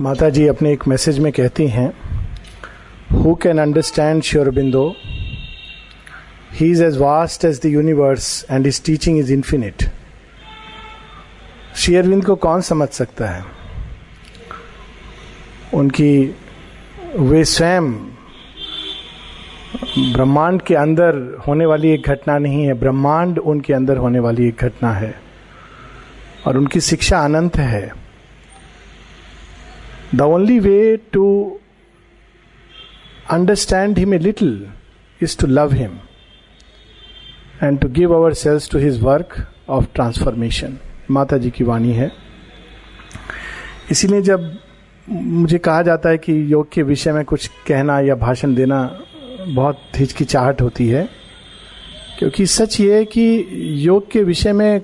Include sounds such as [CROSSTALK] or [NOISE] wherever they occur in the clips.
माता जी अपने एक मैसेज में कहती हैं who can understand Sri Aurobindo he is as vast as the universe and his teaching is infinite Shri Aurobindo को कौन समझ सकता है? उनकी, वे स्वयं ब्रह्मांड के अंदर होने वाली एक घटना नहीं है, ब्रह्मांड उनके अंदर होने वाली एक घटना है। और उनकी शिक्षा अनंत है। Only way to understand him a little is to love him and to give ourselves to his work of transformation माता जी की वाणी है। इसीलिए जब मुझे कहा जाता है कि योग के विषय में कुछ कहना या भाषण देना बहुत हिचकिचाहट होती है, क्योंकि सच ये है कि योग के विषय में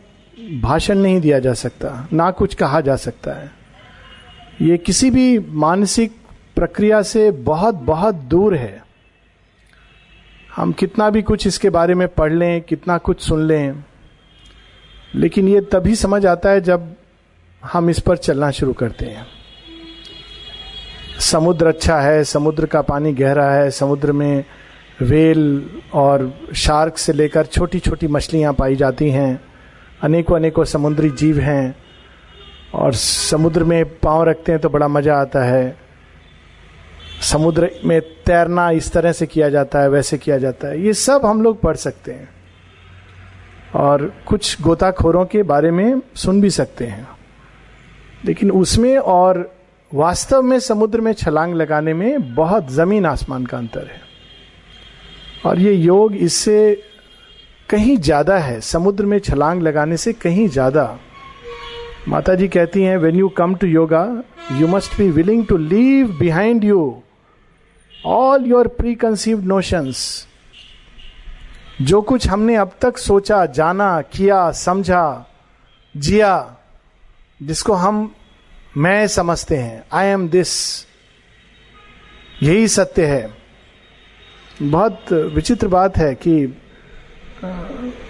भाषण नहीं दिया जा सकता, ना कुछ कहा जा सकता है। ये किसी भी मानसिक प्रक्रिया से बहुत बहुत दूर है। हम कितना भी कुछ इसके बारे में पढ़ लें, कितना कुछ सुन लें, लेकिन ये तभी समझ आता है जब हम इस पर चलना शुरू करते हैं। समुद्र अच्छा है, समुद्र का पानी गहरा है, समुद्र में वेल और शार्क से लेकर छोटी छोटी मछलियाँ पाई जाती हैं अनेकों अनेकों समुद्री जीव हैं। और समुद्र में पाँव रखते हैं तो बड़ा मज़ा आता है। समुद्र में तैरना इस तरह से किया जाता है, वैसे किया जाता है। ये सब हम लोग पढ़ सकते हैं। और कुछ गोताखोरों के बारे में सुन भी सकते हैं। लेकिन उसमें और वास्तव में समुद्र में छलांग लगाने में बहुत ज़मीन आसमान का अंतर है। और ये योग इससे कहीं ज़्यादा है। समुद्र में छलांग लगाने से कहीं ज़्यादा। माता जी कहती हैं when you come to yoga you must be willing to leave behind you all your preconceived notions जो कुछ हमने अब तक सोचा, जाना, किया, समझा, जिया, जिसको हम मैं समझते हैं आई एम दिस यही सत्य है। बहुत विचित्र बात है कि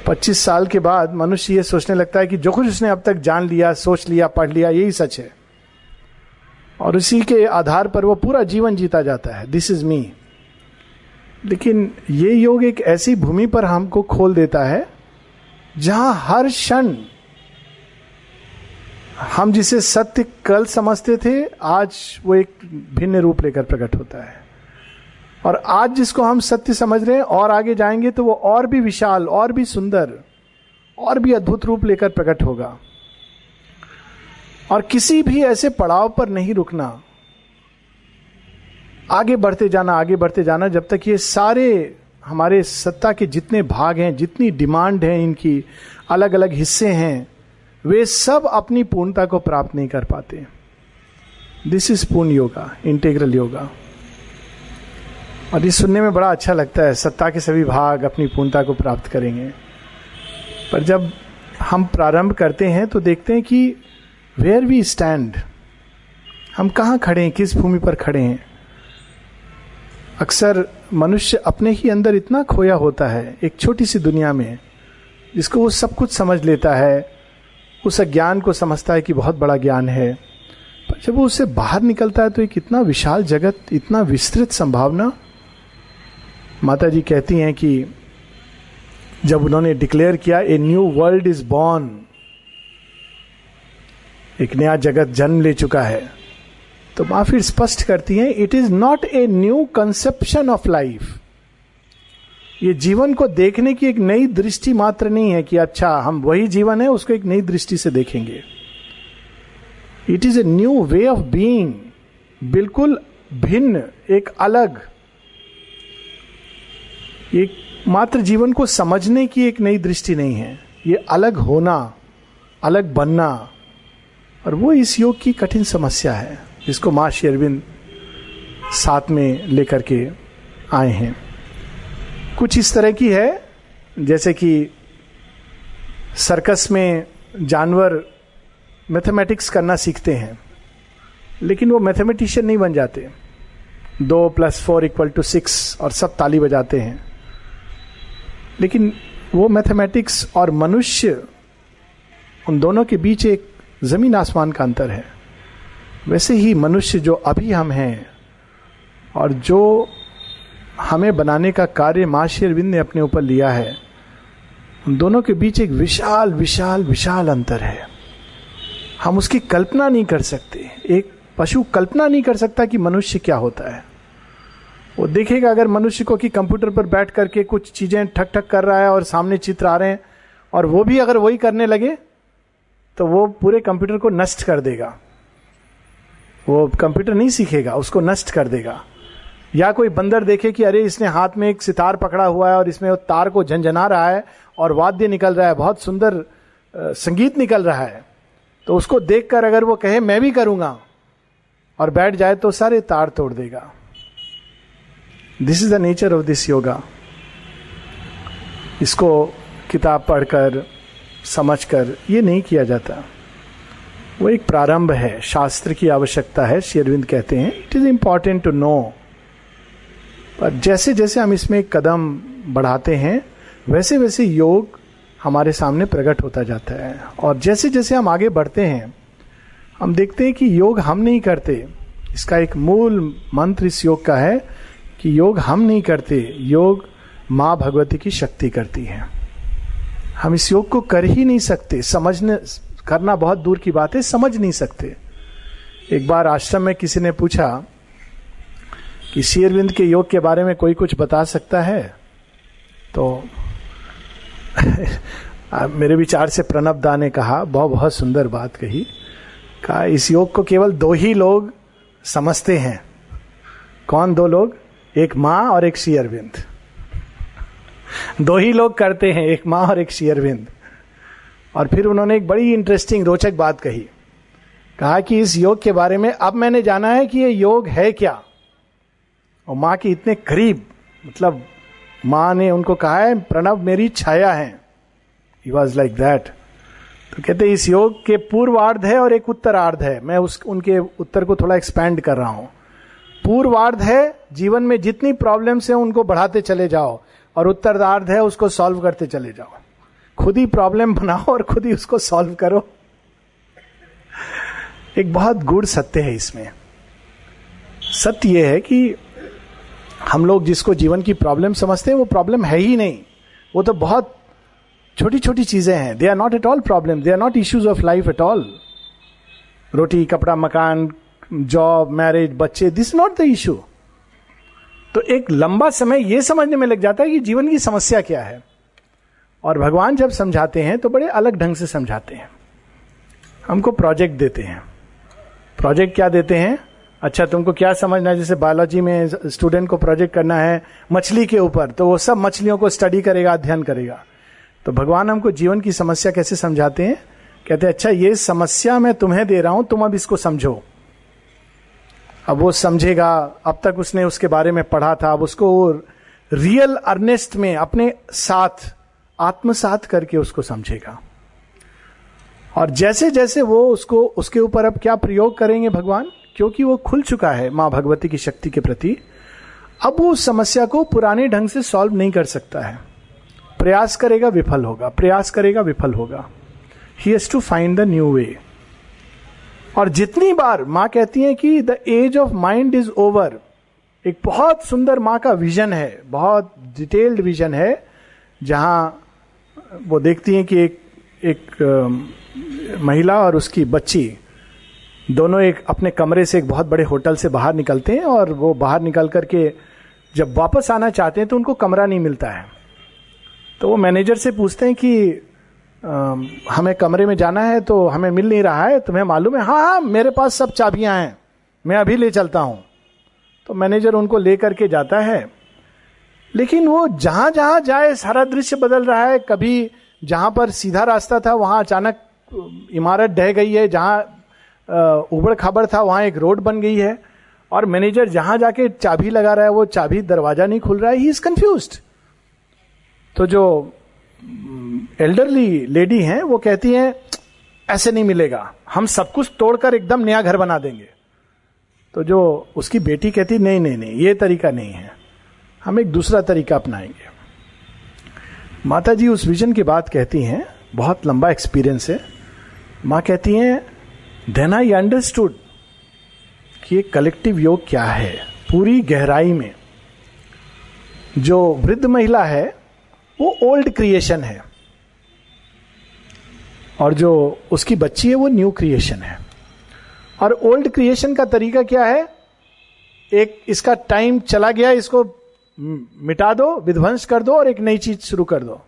25 साल के बाद मनुष्य ये सोचने लगता है कि जो कुछ उसने अब तक जान लिया, सोच लिया, पढ़ लिया, यही सच है। और उसी के आधार पर वो पूरा जीवन जीता जाता है। दिस इज़ मी लेकिन ये योग एक ऐसी भूमि पर हमको खोल देता है, जहाँ हर क्षण हम जिसे सत्य कल समझते थे, आज वो एक भिन्न रूप लेकर प्रकट होता है। और आज जिसको हम सत्य समझ रहे हैं और आगे जाएँगे तो वो और भी विशाल, और भी सुंदर, और भी अद्भुत रूप लेकर प्रकट होगा। और किसी भी ऐसे पड़ाव पर नहीं रुकना। आगे बढ़ते जाना, आगे बढ़ते जाना, जब तक ये सारे हमारे सत्ता के जितने भाग हैं, जितनी डिमांड है इनकी अलग अलग हिस्से हैं, वे सब अपनी पूर्णता को प्राप्त नहीं कर पाते। दिस इज़ पूर्ण योगा इंटेग्रल योगा। और ये सुनने में बड़ा अच्छा लगता है। सत्ता के सभी भाग अपनी पूर्णता को प्राप्त करेंगे। पर जब हम प्रारंभ करते हैं तो देखते हैं कि वेयर वी स्टैंड हम कहाँ खड़े हैं, किस भूमि पर खड़े हैं। अक्सर मनुष्य अपने ही अंदर इतना खोया होता है, एक छोटी सी दुनिया में, जिसको वो सब कुछ समझ लेता है, उस अज्ञान को समझता है कि बहुत बड़ा ज्ञान है। पर जब वो उससे बाहर निकलता है तो एक इतना विशाल जगत, इतना विस्तृत संभावना माता जी कहती हैं कि जब उन्होंने डिक्लेयर किया a new world is born एक नया जगत जन्म ले चुका है। तो माँ फिर स्पष्ट करती हैं it is not a new conception of life ये जीवन को देखने की एक नई दृष्टि मात्र नहीं है कि अच्छा हम वही जीवन है, उसको एक नई दृष्टि से देखेंगे। It is a new way of being बिल्कुल भिन्न, एक अलग। एक मात्र जीवन को समझने की एक नई दृष्टि नहीं है। ये अलग होना, अलग बनना, और वो इस योग की कठिन समस्या है, जिसको माँ शेरविंद साथ में लेकर के आए हैं। कुछ इस तरह की है, जैसे कि सर्कस में जानवर मैथमेटिक्स करना सीखते हैं, लेकिन वो मैथमेटिशियन नहीं बन जाते। दो plus four equal to six और सब ताली बजाते हैं। लेकिन वो मैथमेटिक्स और मनुष्य, उन दोनों के बीच एक ज़मीन आसमान का अंतर है। वैसे ही मनुष्य जो अभी हम हैं और जो हमें बनाने का कार्य माँ शेरविंद ने अपने ऊपर लिया है, उन दोनों के बीच एक विशाल विशाल विशाल अंतर है। हम उसकी कल्पना नहीं कर सकते। एक पशु कल्पना नहीं कर सकता कि मनुष्य क्या होता है। वो देखेगा अगर मनुष्य को कि कंप्यूटर पर बैठ करके कुछ चीज़ें ठक ठक कर रहा है और सामने चित्र आ रहे हैं, और वो भी अगर वही करने लगे तो वो पूरे कंप्यूटर को नष्ट कर देगा। वो कंप्यूटर नहीं सीखेगा, उसको नष्ट कर देगा। या कोई बंदर देखे कि अरे, इसने हाथ में एक सितार पकड़ा हुआ है और इसमें वो तार को झंझना रहा है और वाद्य निकल रहा है, बहुत सुंदर संगीत निकल रहा है तो उसको देखकर अगर वो कहे, मैं भी करूँगा, और बैठ जाए तो सारे तार तोड़ देगा। This is the nature of this yoga इसको किताब पढ़कर, समझकर, ये नहीं किया जाता। वो एक प्रारंभ है। शास्त्र की आवश्यकता है शेरविंद कहते हैं। It is important to know पर जैसे जैसे हम इसमें कदम बढ़ाते हैं, वैसे वैसे योग हमारे सामने प्रकट होता जाता है। और जैसे जैसे हम आगे बढ़ते हैं, हम देखते हैं कि योग हम नहीं करते। इसका एक मूल मंत्र इस योग का है कि योग हम नहीं करते, योग माँ भगवती की शक्ति करती है। हम इस योग को कर ही नहीं सकते, समझने, करना बहुत दूर की बात है, समझ नहीं सकते। एक बार आश्रम में किसी ने पूछा कि शेरविंद के योग के बारे में कोई कुछ बता सकता है? तो [LAUGHS] मेरे विचार से प्रणब दा ने कहा, बहुत बहुत सुंदर बात कही। कहा, इस योग को केवल दो ही लोग समझते हैं। कौन दो लोग? एक माँ और एक शेयरविंद दो ही लोग करते हैं, एक माँ और एक शेयरविंद और फिर उन्होंने एक बड़ी इंटरेस्टिंग रोचक बात कही। कहा कि इस योग के बारे में अब मैंने जाना है कि ये योग है क्या? और माँ के इतने करीब मतलब माँ ने उनको कहा है, प्रणव मेरी छाया है। ही वॉज़ लाइक दैट तो कहते इस योग के पूर्वार्ध है और एक उत्तरार्ध है। मैं उस, उनके उत्तर को थोड़ा एक्सपैंड कर रहा हूँ। पूर्वार्ध है, जीवन में जितनी प्रॉब्लम्स है, उनको बढ़ाते चले जाओ और उत्तरार्ध है, उसको सॉल्व करते चले जाओ। खुद ही प्रॉब्लम बनाओ और खुद ही उसको सॉल्व करो। एक बहुत गुड़ सत्य है इसमें। सत्य यह है कि हम लोग जिसको जीवन की प्रॉब्लम समझते हैं, वो प्रॉब्लम है ही नहीं। वो तो बहुत छोटी छोटी चीज़ें हैं। They are not at all problem they are not issues of life at all रोटी, कपड़ा, मकान जॉब मैरिज बच्चे दिस नॉट द इशू तो एक लंबा समय यह समझने में लग जाता है कि जीवन की समस्या क्या है। और भगवान जब समझाते हैं तो बड़े अलग ढंग से समझाते हैं। हमको प्रोजेक्ट देते हैं। प्रोजेक्ट क्या देते हैं? अच्छा तुमको क्या समझना है? जैसे बायोलॉजी में स्टूडेंट को प्रोजेक्ट करना है मछली के ऊपर तो वो सब मछलियों को स्टडी करेगा, अध्ययन करेगा। तो भगवान हमको जीवन की समस्या कैसे समझाते हैं? कहते हैं अच्छा ये समस्या मैं तुम्हें दे रहा हूँ, तुम अब इसको समझो। अब वो समझेगा, अब तक उसने उसके बारे में पढ़ा था, अब उसको रियल अर्नेस्ट में अपने साथ, आत्मसात करके उसको समझेगा। और जैसे जैसे वो उसको, उसके ऊपर अब क्या प्रयोग करेंगे भगवान? क्योंकि वो खुल चुका है माँ भगवती की शक्ति के प्रति। अब वो उस समस्या को पुराने ढंग से सॉल्व नहीं कर सकता है। प्रयास करेगा, विफल होगा। प्रयास करेगा, विफल होगा। He has to find the new way और जितनी बार माँ कहती है कि the age of mind is over एक बहुत सुंदर माँ का विजन है, बहुत डिटेल्ड विजन है, जहाँ वो देखती हैं कि एक एक महिला और उसकी बच्ची दोनों एक अपने कमरे से एक बहुत बड़े होटल से बाहर निकलते हैं और वो बाहर निकल करके जब वापस आना चाहते हैं तो उनको कमरा नहीं मिलता है। तो वो मैनेजर से पूछते हैं कि हमें कमरे में जाना है तो हमें मिल नहीं रहा है, तुम्हें मालूम है? हाँ हाँ मेरे पास सब चाबियाँ हैं। मैं अभी ले चलता हूँ। तो मैनेजर उनको ले करके जाता है। लेकिन वो जहाँ जहाँ जाए, सारा दृश्य बदल रहा है। कभी जहाँ पर सीधा रास्ता था, वहाँ अचानक इमारत ढह गई है। जहाँ उबड़ खाबड़ था, वहाँ एक रोड बन गई है। और मैनेजर जहाँ जाके चाबी लगा रहा है, वो चाबी दरवाज़ा नहीं खुल रहा है। ही इज़ कंफ्यूज तो जो एल्डरली लेडी हैं, वो कहती हैं, ऐसे नहीं मिलेगा। हम सब कुछ तोड़कर एकदम नया घर बना देंगे। तो जो उसकी बेटी कहती, नहीं नहीं नहीं, ये तरीका नहीं है। हम एक दूसरा तरीका अपनाएँगे। माता जी उस विजन की बात कहती हैं, बहुत लंबा एक्सपीरियंस है। माँ कहती हैं देन आई अंडरस्टूड कि ये कलेक्टिव योग क्या है, पूरी गहराई में। जो वृद्ध महिला है वो ओल्ड क्रिएशन है। और जो उसकी बच्ची है, वो न्यू क्रिएशन है। और ओल्ड क्रिएशन का तरीका क्या है? एक इसका टाइम चला गया, इसको मिटा दो, विध्वंस कर दो और एक नई चीज़ शुरू कर दो।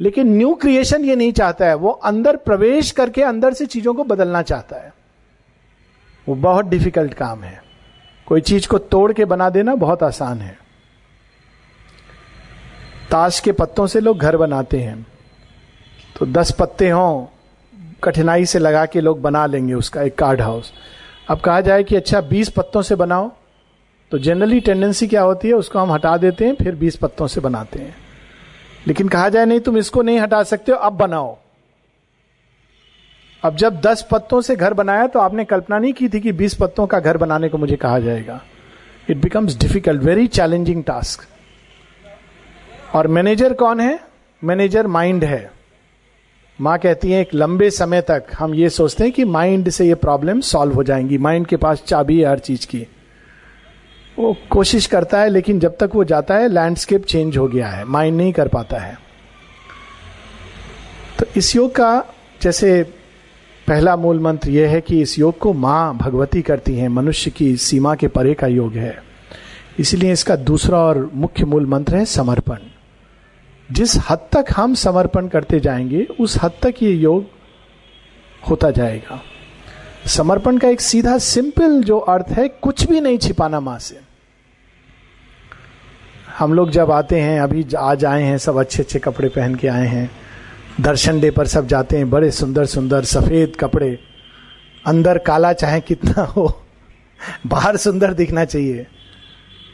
लेकिन न्यू क्रिएशन ये नहीं चाहता है। वो अंदर प्रवेश करके अंदर से चीज़ों को बदलना चाहता है। वो बहुत डिफ़िकल्ट काम है। कोई चीज़ को तोड़ के बना देना बहुत आसान है। ताश के पत्तों से लोग घर बनाते हैं। तो दस पत्ते हों, कठिनाई से लगा के लोग बना लेंगे उसका एक कार्ड हाउस अब कहा जाए कि अच्छा बीस पत्तों से बनाओ। तो जनरली टेंडेंसी क्या होती है? उसको हम हटा देते हैं, फिर बीस पत्तों से बनाते हैं। लेकिन कहा जाए नहीं, तुम इसको नहीं हटा सकते हो, अब बनाओ। अब जब दस पत्तों से घर बनाया तो आपने कल्पना नहीं की थी कि बीस पत्तों का घर बनाने को मुझे कहा जाएगा। It becomes difficult very challenging task और मैनेजर कौन है? मैनेजर माइंड है। माँ कहती है, एक लंबे समय तक हम ये सोचते हैं कि माइंड से ये प्रॉब्लम सॉल्व हो जाएँगी। माइंड के पास चाबी है हर चीज़ की। वो कोशिश करता है, लेकिन जब तक वो जाता है लैंडस्केप चेंज हो गया है। माइंड नहीं कर पाता है। तो इस योग का जैसे पहला मूल मंत्र यह है कि इस योग को माँ भगवती करती हैं। मनुष्य की सीमा के परे का योग है। इसलिए इसका दूसरा और मुख्य मूल मंत्र है समर्पण। जिस हद तक हम समर्पण करते जाएँगे, उस हद तक ये योग होता जाएगा। समर्पण का एक सीधा सिंपल जो अर्थ है, कुछ भी नहीं छिपाना माँ से। हम लोग जब आते हैं, अभी आज आए हैं, सब अच्छे अच्छे कपड़े पहन के आए हैं। दर्शन डे पर सब जाते हैं, बड़े सुंदर सुंदर सफ़ेद कपड़े। अंदर काला चाहे कितना हो, बाहर सुंदर दिखना चाहिए।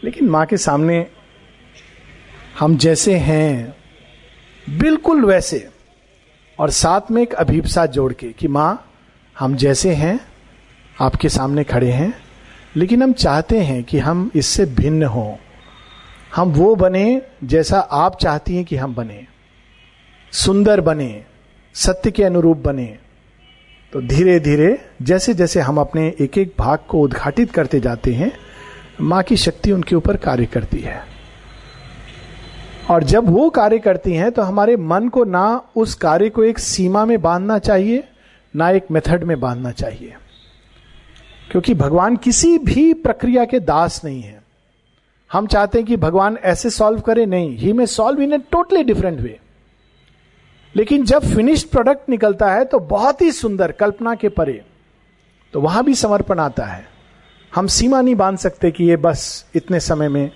लेकिन माँ के सामने हम जैसे हैं बिल्कुल वैसे। और साथ में एक अभिप्सा जोड़ के कि, माँ, हम जैसे हैं, आपके सामने खड़े हैं, लेकिन हम चाहते हैं कि हम इससे भिन्न हों। हम वो बने जैसा आप चाहती हैं कि हम बने। सुंदर बने, सत्य के अनुरूप बने। तो धीरे धीरे जैसे जैसे हम अपने एक एक भाग को उद्घाटित करते जाते हैं, माँ की शक्ति उनके ऊपर कार्य करती है। और जब वो कार्य करती हैं तो हमारे मन को ना उस कार्य को एक सीमा में बांधना चाहिए, ना एक मेथड में बांधना चाहिए। क्योंकि भगवान किसी भी प्रक्रिया के दास नहीं है। हम चाहते हैं कि भगवान ऐसे सॉल्व करे, नहीं ही में solve in a totally different way लेकिन जब फिनिश्ड प्रोडक्ट निकलता है तो बहुत ही सुंदर, कल्पना के परे तो वहाँ भी समर्पण आता है। हम सीमा नहीं बाँध सकते कि ये बस इतने समय में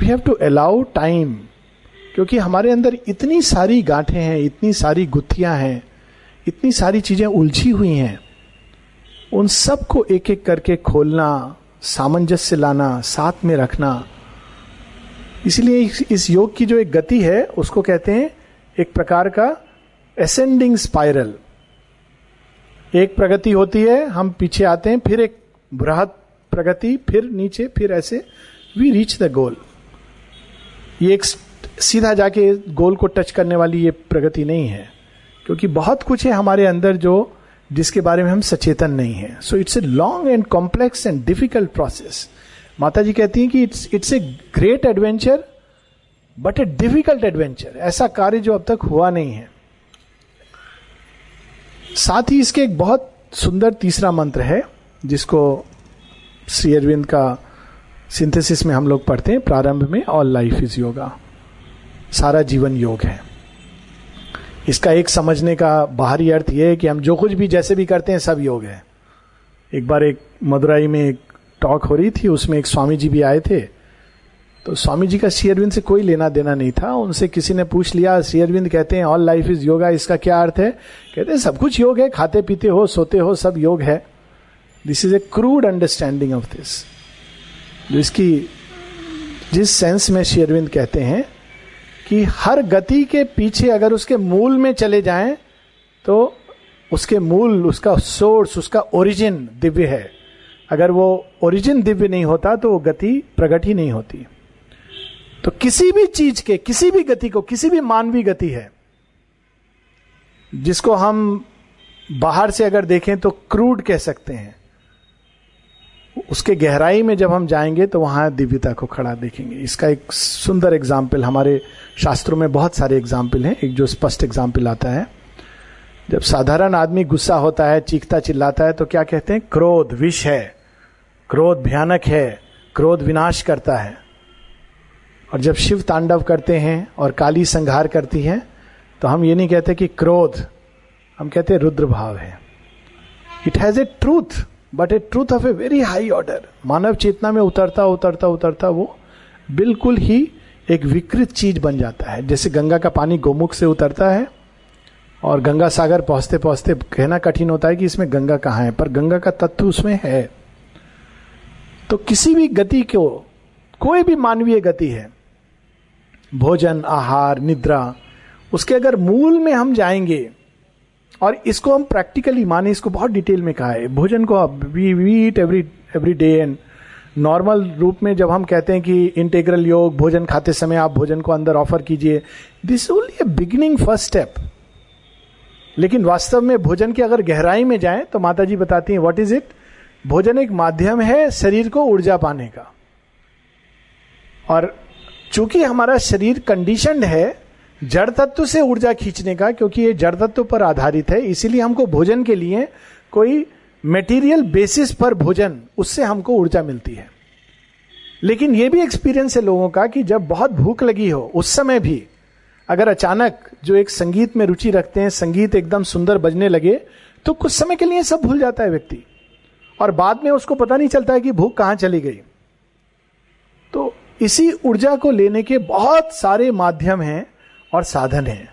we have to allow time क्योंकि हमारे अंदर इतनी सारी गांठें हैं, इतनी सारी गुत्थियाँ हैं, इतनी सारी चीज़ें उलझी हुई हैं। उन सबको एक एक करके खोलना, सामंजस्य लाना, साथ में रखना। इसलिए इस योग की जो एक गति है, उसको कहते हैं एक प्रकार का एसेंडिंग स्पाइरल एक प्रगति होती है, हम पीछे आते हैं, फिर एक बृहद प्रगति, फिर नीचे, फिर ऐसे वी रीच द गोल ये एक सीधा जाके गोल को टच करने वाली ये प्रगति नहीं है। क्योंकि बहुत कुछ है हमारे अंदर जो, जिसके बारे में हम सचेतन नहीं है। So it's a long and complex and difficult process माता जी कहती हैं कि it's it's a great adventure but a difficult adventure ऐसा कार्य जो अब तक हुआ नहीं है। साथ ही इसके एक बहुत सुंदर तीसरा मंत्र है, जिसको श्री अरविंद का सिंथेसिस में हम लोग पढ़ते हैं, प्रारंभ में ऑल लाइफ इज़ योगा सारा जीवन योग है। इसका एक समझने का बाहरी अर्थ यह है कि हम जो कुछ भी जैसे भी करते हैं, सब योग है। एक बार एक मदुराई में एक टॉक हो रही थी, उसमें एक स्वामी जी भी आए थे। तो स्वामी जी का श्री अरविंद से कोई लेना देना नहीं था। उनसे किसी ने पूछ लिया श्री अरविंद कहते हैं ऑल लाइफ इज़ योगा इसका क्या अर्थ है? कहते हैं, सब कुछ योग है खाते पीते हो, सोते हो, सब योग है। This is a crude understanding of this जो इसकी, जिस सेंस में शेरविंद कहते हैं कि हर गति के पीछे अगर उसके मूल में चले जाएँ तो उसके मूल, उसका सोर्स उसका ओरिजिन दिव्य है। अगर वो ओरिजिन दिव्य नहीं होता तो वो गति प्रकट ही नहीं होती। तो किसी भी चीज़ के, किसी भी गति को, किसी भी मानवीय गति है, जिसको हम बाहर से अगर देखें तो क्रूड कह सकते हैं। उसके गहराई में जब हम जाएँगे तो वहाँ दिव्यता को खड़ा देखेंगे। इसका एक सुंदर एग्ज़ाम्पल हमारे शास्त्रों में बहुत सारे एग्ज़ाम्पल हैं। एक जो स्पष्ट एग्ज़ाम्पल आता है, जब साधारण आदमी गुस्सा होता है, चीखता चिल्लाता है तो क्या कहते हैं? क्रोध, विष है। क्रोध भयानक है। क्रोध विनाश करता है। और जब शिव तांडव करते हैं और काली संघार करती है तो हम ये नहीं कहते कि क्रोध, हम कहते हैं रुद्र भाव है। It has a truth but a truth of a very high order मानव चेतना में उतरता उतरता उतरता वो बिल्कुल ही एक विकृत चीज़ बन जाता है। जैसे गंगा का पानी गोमुख से उतरता है और गंगा सागर पहुँचते पहुँचते कहना कठिन होता है कि इसमें गंगा कहाँ है, पर गंगा का तत्व उसमें है। तो किसी भी गति को, कोई भी मानवीय गति है, भोजन, आहार, निद्रा, उसके अगर मूल में हम जाएँगे और इसको हम प्रैक्टिकली माने, इसको बहुत डिटेल में कहा है। भोजन को we we eat every every day and normal रूप में जब हम कहते हैं कि इंटेग्रल योग, भोजन खाते समय आप भोजन को अंदर ऑफ़र कीजिए this only a beginning first step लेकिन वास्तव में भोजन की अगर गहराई में जाए तो माता जी बताती हैं व्हाट इज़ इट भोजन एक माध्यम है शरीर को ऊर्जा पाने का। और चूँकि हमारा शरीर कंडीशनड है जड़ तत्व से ऊर्जा खींचने का, क्योंकि ये जड़ तत्व पर आधारित है, इसीलिए हमको भोजन के लिए कोई मेटीरियल बेसिस पर भोजन, उससे हमको ऊर्जा मिलती है। लेकिन यह भी एक्सपीरियंस है लोगों का कि जब बहुत भूख लगी हो, उस समय भी अगर अचानक जो एक संगीत में रुचि रखते हैं, संगीत एकदम सुंदर बजने लगे तो कुछ समय के लिए सब भूल जाता है व्यक्ति। और बाद में उसको पता नहीं चलता है कि भूख कहाँ चली गई। तो इसी ऊर्जा को लेने के बहुत सारे माध्यम हैं और साधन हैं।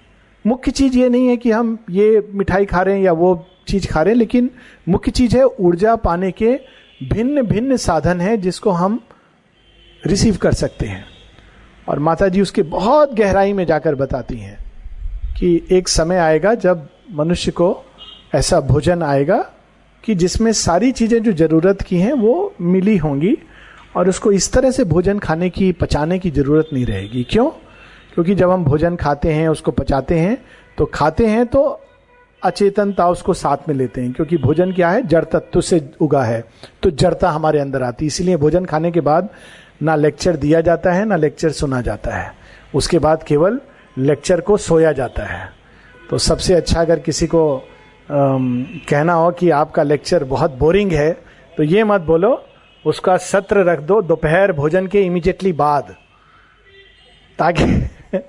मुख्य चीज़ ये नहीं है कि हम ये मिठाई खा रहे हैं या वो चीज़ खा रहे हैं, लेकिन मुख्य चीज़ है ऊर्जा पाने के भिन्न भिन्न साधन है जिसको हम रिसीव कर सकते हैं। और माता जी उसके बहुत गहराई में जाकर बताती हैं कि एक समय आएगा जब मनुष्य को ऐसा भोजन आएगा कि जिसमें सारी चीज़ें जो ज़रूरत की हैं वो मिली होंगी और उसको इस तरह से भोजन खाने की, पचाने की ज़रूरत नहीं रहेगी। क्यों? क्योंकि जब हम भोजन खाते हैं उसको पचाते हैं तो खाते हैं तो अचेतनता उसको साथ में लेते हैं क्योंकि भोजन क्या है? जड़ तत्व से उगा है तो जड़ता हमारे अंदर आती है। इसीलिए भोजन खाने के बाद ना लेक्चर दिया जाता है ना लेक्चर सुना जाता है। उसके बाद केवल लेक्चर को सोया जाता है। तो सबसे अच्छा अगर किसी को आम, कहना हो कि आपका लेक्चर बहुत बोरिंग है तो ये मत बोलो उसका सत्र रख दो दोपहर भोजन के इमीडिएटली बाद ताकि [LAUGHS]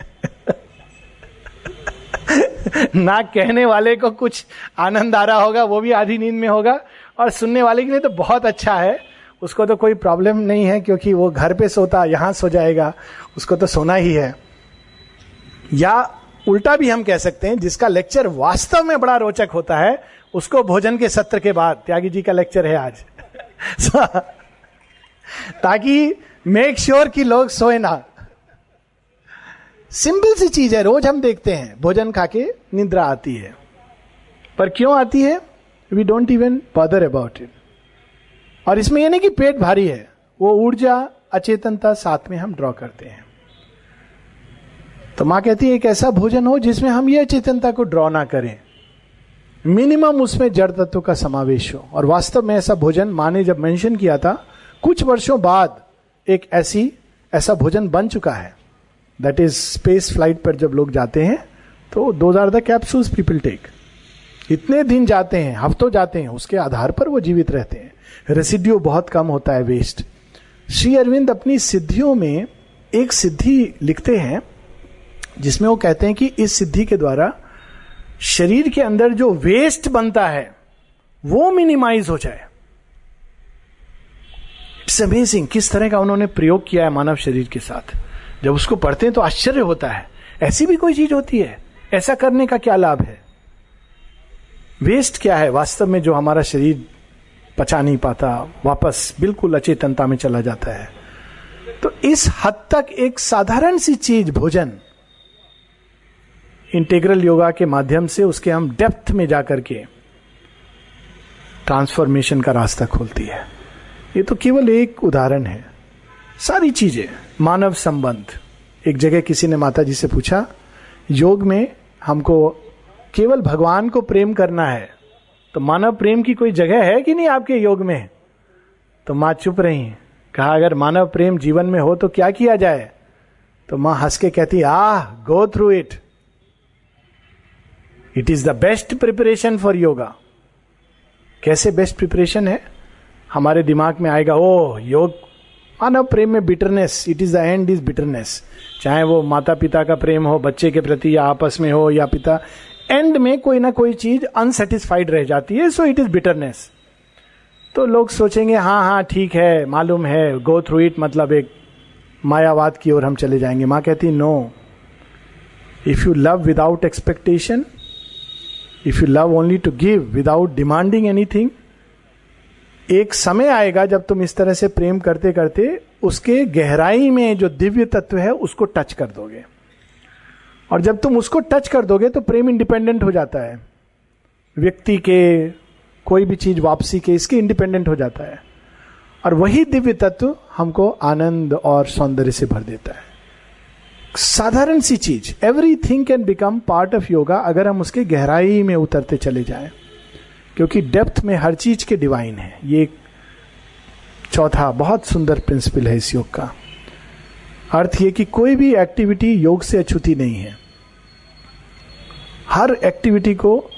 ना कहने वाले को कुछ आनंद आ रहा होगा, वो भी आधी नींद में होगा। और सुनने वाले के लिए तो बहुत अच्छा है। उसको तो कोई प्रॉब्लम नहीं है, क्योंकि वो घर पे सोता, यहाँ सो जाएगा। उसको तो सोना ही है। या उल्टा भी हम कह सकते हैं, जिसका लेक्चर वास्तव में बड़ा रोचक होता है, उसको भोजन के सत्र के बाद। त्यागी जी का लेक्चर है आज। [LAUGHS] ताकि मेक श्योर sure कि लोग सोए ना। सिंपल सी चीज़ है, रोज हम देखते हैं, भोजन खा के निद्रा आती है। पर क्यों आती है? We don't even bother about it और इसमें यह नहीं कि पेट भारी है, वो ऊर्जा, अचेतनता साथ में हम ड्रॉ करते हैं। तो माँ कहती है, एक ऐसा भोजन हो जिसमें हम ये अचेतनता को ड्रॉ ना करें। मिनिमम उसमें जड़ तत्व का समावेश हो। और वास्तव में ऐसा भोजन माँ ने जब मेंशन किया था, कुछ वर्षों बाद एक ऐसी, ऐसा भोजन बन चुका है। दैट इज़ स्पेस फ़्लाइट पर जब लोग जाते हैं तो those are the capsules people take इतने दिन जाते हैं, हफ्तों जाते हैं, उसके आधार पर वो जीवित रहते हैं। रेसिड्यू बहुत कम होता है वेस्ट श्री अरविंद अपनी सिद्धियों में एक सिद्धि लिखते हैं, जिसमें वो कहते हैं कि इस सिद्धि के द्वारा शरीर के अंदर जो वेस्ट बनता है, वो मिनिमाइज हो जाए। इट्स अमेजिंग किस तरह का उन्होंने प्रयोग किया है मानव शरीर के साथ। जब उसको पढ़ते हैं तो आश्चर्य होता है। ऐसी भी कोई चीज़ होती है? ऐसा करने का क्या लाभ है? वेस्ट क्या है? वास्तव में जो हमारा शरीर पचा नहीं पाता, वापस बिल्कुल अचेतनता में चला जाता है। तो इस हद तक एक साधारण सी चीज़, भोजन इंटेग्रल योगा के माध्यम से उसके हम डेप्थ में जाकर के ट्रांसफॉर्मेशन का रास्ता खोलती है। ये तो केवल एक उदाहरण है। सारी चीज़ें, मानव संबंध। एक जगह किसी ने माता जी से पूछा, योग में हमको केवल भगवान को प्रेम करना है तो मानव प्रेम की कोई जगह है कि नहीं आपके योग में? तो माँ चुप रही कहा, अगर मानव प्रेम जीवन में हो तो क्या किया जाए? तो माँ हंस के कहती, आह go through it it is the best preparation for yoga कैसे बेस्ट प्रिपरेशन है? हमारे दिमाग में आएगा ओ योग मानव प्रेम में bitterness it is the end is bitterness चाहे वो माता पिता का प्रेम हो, बच्चे के प्रति या आपस में हो या पिता एंड में कोई ना कोई चीज़ अनसेटिस्फाइड रह जाती है सो इट इज़ बिटरनेस तो लोग सोचेंगे हाँ हाँ ठीक है, मालूम है गो थ्रू इट मतलब एक मायावाद की ओर हम चले जाएँगे। माँ कहती no if you love without expectation if you love only to give without demanding anything एक समय आएगा जब तुम इस तरह से प्रेम करते करते उसके गहराई में जो दिव्य तत्व है, उसको टच कर दोगे। और जब तुम उसको टच कर दोगे तो प्रेम इंडिपेंडेंट हो जाता है। व्यक्ति के, कोई भी चीज़ वापसी के, इसके इंडिपेंडेंट हो जाता है। और वही दिव्य तत्व हमको आनंद और सौंदर्य से भर देता है। साधारण सी चीज़ everything can become part of yoga अगर हम उसके गहराई में उतरते चले जाएँ। क्योंकि डेप्थ में हर चीज़ के डिवाइन है। ये चौथा बहुत सुंदर प्रिंसिपल है इस योग का। अर्थ ये कि कोई भी एक्टिविटी योग से अछूती नहीं है। हर एक्टिविटी को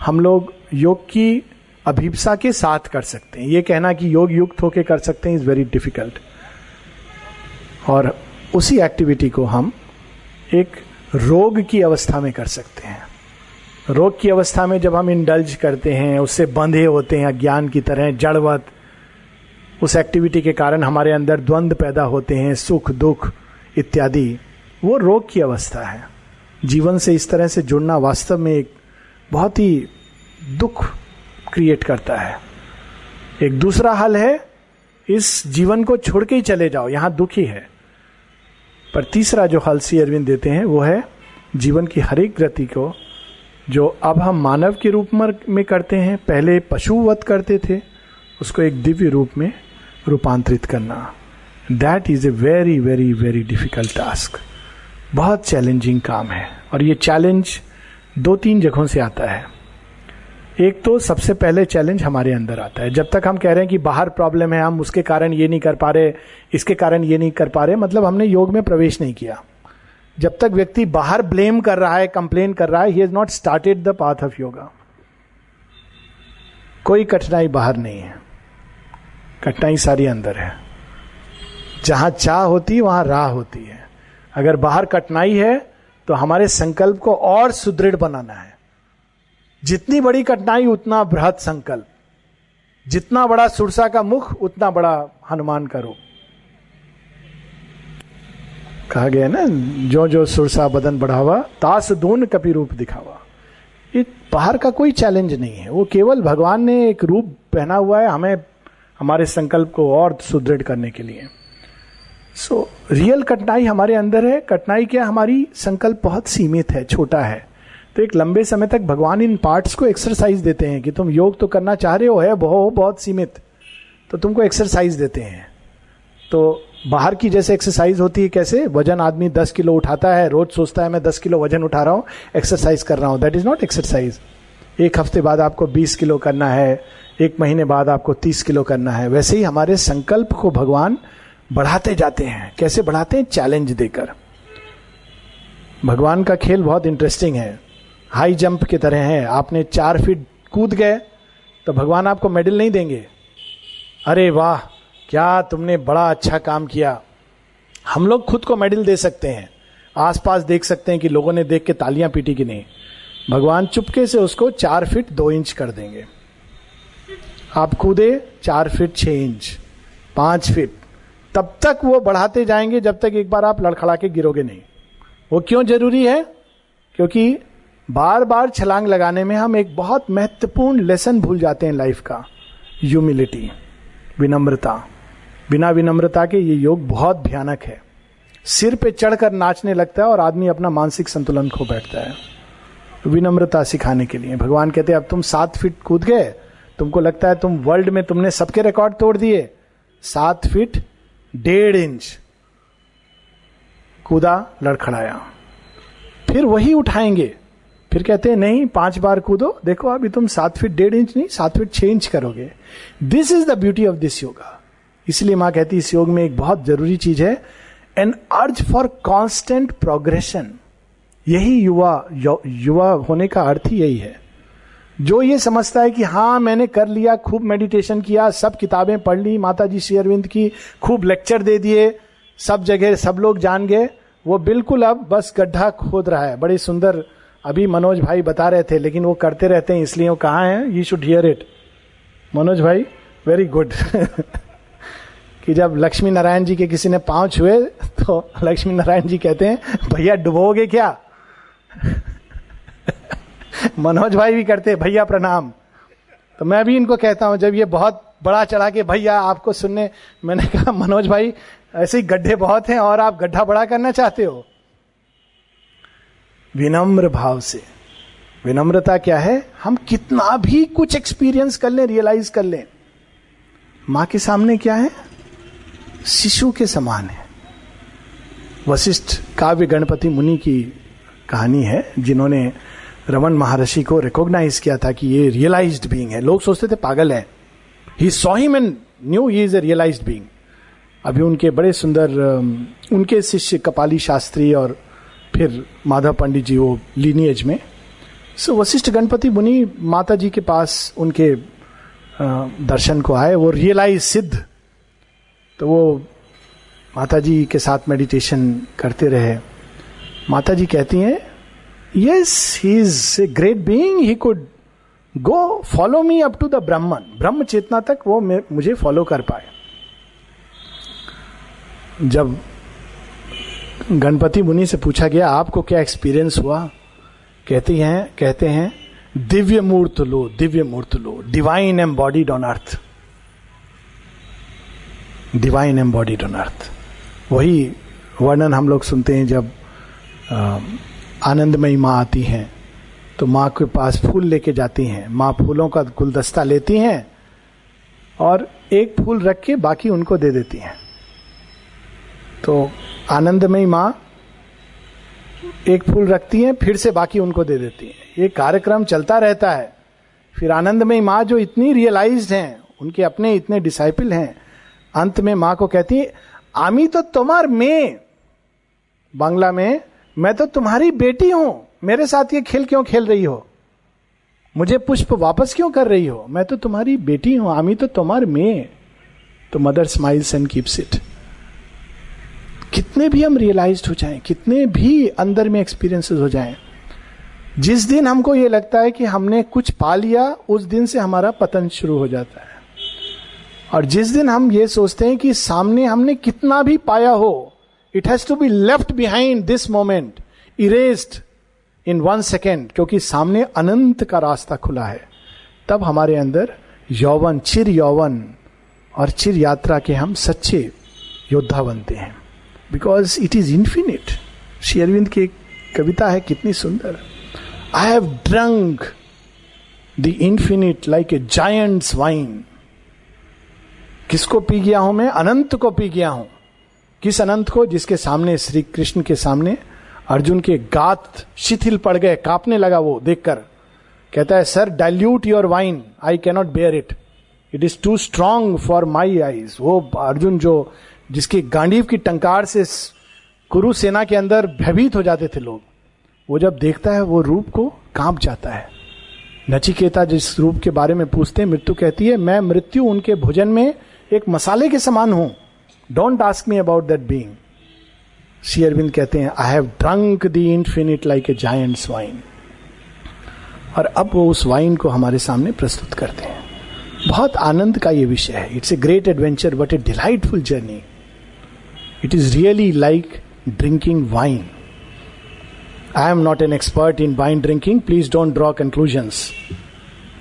हम लोग योग की अभिप्सा के साथ कर सकते हैं। ये कहना कि योग युक्त होके कर सकते हैं इज़ वेरी डिफ़िकल्ट और उसी एक्टिविटी को हम एक रोग की अवस्था में कर सकते हैं। रोग की अवस्था में जब हम इंडल्ज करते हैं, उससे बंधे होते हैं, अज्ञान की तरह, जड़वत, उस एक्टिविटी के कारण हमारे अंदर द्वंद्व पैदा होते हैं, सुख, दुख इत्यादि, वो रोग की अवस्था है। जीवन से इस तरह से जुड़ना वास्तव में एक बहुत ही दुख क्रिएट करता है। एक दूसरा हल है, इस जीवन को छोड़ के ही चले जाओ, यहाँ दुखी है। पर तीसरा जो हल सी अरविंद देते हैं, वो है जीवन की हर एक गति को जो अब हम मानव के रूप में करते हैं, पहले पशुवत करते थे, उसको एक दिव्य रूप में रूपांतरित करना। That is a very very very difficult task बहुत चैलेंजिंग काम है। और ये चैलेंज दो तीन जगहों से आता है। एक तो सबसे पहले चैलेंज हमारे अंदर आता है। जब तक हम कह रहे हैं कि बाहर प्रॉब्लम है, हम उसके कारण ये नहीं कर पा रहे, इसके कारण ये नहीं कर पा रहे मतलब हमने योग में प्रवेश नहीं किया। जब तक व्यक्ति बाहर ब्लेम कर रहा है, कंप्लेन कर रहा है he has not started the path of yoga कोई कठिनाई बाहर नहीं है। कठिनाई सारी अंदर है। जहाँ चाह होती वहाँ राह होती है। अगर बाहर कठिनाई है तो हमारे संकल्प को और सुदृढ़ बनाना है। जितनी बड़ी कठिनाई, उतना बृहद संकल्प। जितना बड़ा सुरसा का मुख, उतना बड़ा हनुमान का रूप। कहा गया ना जो जो सुरसा बदन बढ़ावा तास दून कपि रूप दिखावा। ये बाहर का कोई चैलेंज नहीं है। वो केवल भगवान ने एक रूप पहना हुआ है हमें हमारे संकल्प को और सुदृढ़ करने के लिए। सो so, रियल कठिनाई हमारे अंदर है। कठिनाई क्या? हमारी संकल्प बहुत सीमित है छोटा है। तो एक लंबे समय तक भगवान इन पार्ट्स को एक्सरसाइज देते हैं कि तुम योग तो करना चाह रहे हो है बहुत बहुत सीमित। तो तुमको एक्सरसाइज देते हैं। तो बाहर की जैसे एक्सरसाइज होती है कैसे? वज़न आदमी दस किलो उठाता है, रोज सोचता है, मैं दस किलो वज़न उठा रहा हूँ एक्सरसाइज कर रहा हूँ. दैट इज़ नॉट एक्सरसाइज एक हफ़्ते बाद आपको बीस किलो करना है, एक महीने बाद आपको तीस किलो करना है। वैसे ही हमारे संकल्प को भगवान बढ़ाते जाते हैं। कैसे बढ़ाते हैं? चैलेंज देकर। भगवान का खेल बहुत इंटरेस्टिंग है। हाई जंप की तरह है। आपने चार फीट कूद गए तो भगवान आपको मेडल नहीं देंगे। अरे वाह! क्या तुमने बड़ा अच्छा काम किया? हम लोग खुद को मेडल दे सकते हैं। आसपास देख सकते हैं कि लोगों ने देख के तालियाँ पीटी कि नहीं। भगवान चुपके से उसको चार फीट दो इंच कर देंगे। आप कूदे, चार फीट छह इंच, पाँच फीट। तब तक वो बढ़ाते जाएँगे जब तक एक बार आप लड़खड़ा के गिरोगे नहीं। वो क्यों ज़रूरी है? क्योंकि बार बार छलांग लगाने में हम एक बहुत महत्वपूर्ण लेसन भूल जाते हैं लाइफ का। ह्यूमिलिटी विनम्रता। बिना विनम्रता के ये योग बहुत भयानक है। सिर पे चढ़कर नाचने लगता है और आदमी अपना मानसिक संतुलन खो बैठता है। विनम्रता सिखाने के लिए। भगवान कहते हैं, अब तुम सात फीट कूद गए। तुमको लगता है तुम वर्ल्ड में तुमने सबके रिकॉर्ड तोड़ दिए। सात फीट डेढ़ इंच कूदा, लड़खड़ाया। फिर वही उठाएँगे। फिर कहते हैं, नहीं, पाँच बार कूदो। देखो, अभी तुम सात फीट डेढ़ इंच नहीं, सात फीट छह इंच करोगे। This is the beauty of this yoga इसलिए माँ कहती इस योग में एक बहुत ज़रूरी चीज़ है N urge for constant progression यही युवा युवा होने का अर्थ ही यही है। जो ये समझता है कि हाँ मैंने कर लिया, खूब मेडिटेशन किया, सब किताबें पढ़ ली माता जी श्री अरविंद की खूब लेक्चर दे दिए, सब जगह, सब लोग जान गए, वो बिल्कुल अब बस गड्ढा खोद रहा है। बड़ी सुंदर अभी मनोज भाई बता रहे थे, लेकिन वो करते रहते हैं, इसलिए वो कहाँ है? You should hear it Manoj भाई वेरी गुड [LAUGHS] कि जब लक्ष्मी नारायण जी के किसी ने पाँव छुए तो लक्ष्मी नारायण जी कहते हैं, भैया, डुबोगे क्या? [LAUGHS] मनोज भाई भी करते भैया, प्रणाम. तो मैं भी इनको कहता हूँ, जब ये बहुत बड़ा चढ़ा के, भैया, आपको सुनने मैंने कहा, मनोज भाई, ऐसे ही गड्ढे बहुत हैं, और आप गड्ढा बड़ा करना चाहते हो? विनम्र भाव से। विनम्रता क्या है? हम कितना भी कुछ एक्सपीरियंस कर लें रियलाइज़ कर लें। माँ के सामने क्या है? शिशु के समान है। वशिष्ठ काव्य गणपति मुनि की कहानी है जिन्होंने रमन महर्षि को रिकॉग्नाइज किया था कि ये रियलाइज्ड बींग है। लोग सोचते थे पागल है। He saw him knew he is a realised being अभी उनके बड़े सुंदर उनके शिष्य कपाली शास्त्री और फिर माधव पंडित जी वो लीनियज में। सो so, वशिष्ठ गणपति मुनि माता जी के पास उनके दर्शन को आए वो रियलाइज़ सिद्ध तो वो माता जी के साथ मेडिटेशन करते रहे। माता जी कहती हैं yes he is a great being he could go follow me up to the Brahman ब्रह्म चेतना तक वो मुझे फॉलो कर पाए। जब गणपति मुनि से पूछा गया, आपको क्या एक्सपीरियंस हुआ? कहती हैं, कहते हैं, दिव्य मूर्त लो, दिव्य मूर्त लो divine embodied on earth divine embodied on earth वही वर्णन हम लोग सुनते हैं जब आनंदमयी माँ आती हैं तो माँ के पास फूल लेके जाती हैं, माँ फूलों का गुलदस्ता लेती हैं और एक फूल रख के बाकी उनको दे देती हैं। तो आनंदमयी माँ एक फूल रखती हैं, फिर से बाकी उनको दे देती हैं। ये कार्यक्रम चलता रहता है। फिर आनंदमयी माँ जो इतनी रियलाइज्ड हैं, उनके अपने इतने डिसाइपल हैं अंत में माँ को कहती, आमी तो तुम्हार में। बांग्ला में, मैं तो तुम्हारी बेटी हूँ। मेरे साथ ये खेल क्यों खेल रही हो? मुझे पुष्प वापस क्यों कर रही हो? मैं तो तुम्हारी बेटी हूँ। आमी तो तुम्हार में तो mother smiles and keeps it. कितने भी हम रियलाइज़ हो जाएँ, कितने भी अंदर में एक्सपीरियंसेस हो जाएँ, जिस दिन हमको ये लगता है कि हमने कुछ पा लिया, उस दिन से हमारा पतन शुरू हो जाता है। और जिस दिन हम ये सोचते हैं कि सामने हमने कितना भी पाया हो it has to be left behind this moment erased in one second क्योंकि सामने अनंत का रास्ता खुला है। तब हमारे अंदर यौवन, चिर यौवन और चिर यात्रा के हम सच्चे योद्धा बनते हैं। Because it is infinite Shri Aurobindo की एक कविता है, कितनी सुंदर। I have drunk the infinite like a giant's wine किसको पी गया हूँ मैं? अनंत को पी गया हूँ। किस अनंत को? जिसके सामने श्री कृष्ण के सामने अर्जुन के गात शिथिल पड़ गए, कांपने लगा वो देखकर। कहता है, sir dilute your wine I cannot bear it it is too strong for my eyes वो अर्जुन जो, जिसकी गांडीव की टंकार से कुरु सेना के अंदर भयभीत हो जाते थे लोग, वो जब देखता है, वो रूप को काँप जाता है। नचिकेता जिस रूप के बारे में पूछते हैं, मृत्यु कहती है, मैं मृत्यु उनके भोजन में एक मसाले के समान हूँ। Don't ask me about that being Shri Aurobindo कहते हैं I have drunk the infinite like a giant wine और अब वो उस वाइन को हमारे सामने प्रस्तुत करते हैं। बहुत आनंद का ये विषय है। It's a great adventure but a delightful journey it is really like drinking wine I am not an expert in wine drinking please don't draw conclusions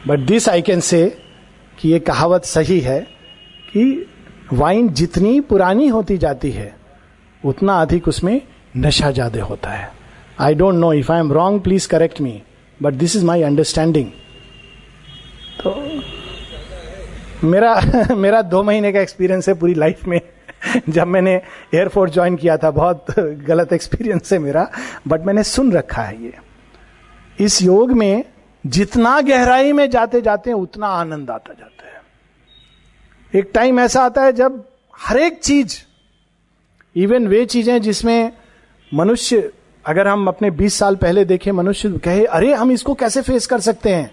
but this I can say कि ये कहावत सही है। कि wine जितनी पुरानी होती जाती है, उतना अधिक उसमें नशा ज़्यादा होता है। I don't know if I am wrong please correct me but this is my understanding तो मेरा [LAUGHS] मेरा दो महीने का एक्सपीरियंस है पूरी लाइफ में। [LAUGHS] जब मैंने एयरफोर्स ज्वाइन किया था, बहुत गलत एक्सपीरियंस है मेरा बट मैंने सुन रखा है ये। इस योग में जितना गहराई में जाते जाते उतना आनंद आता जाता एक टाइम ऐसा आता है जब हर एक चीज़ इवन वे चीज़ें जिसमें मनुष्य, अगर हम अपने 20 साल पहले देखें, मनुष्य कहे, अरे, हम इसको कैसे फेस कर सकते हैं?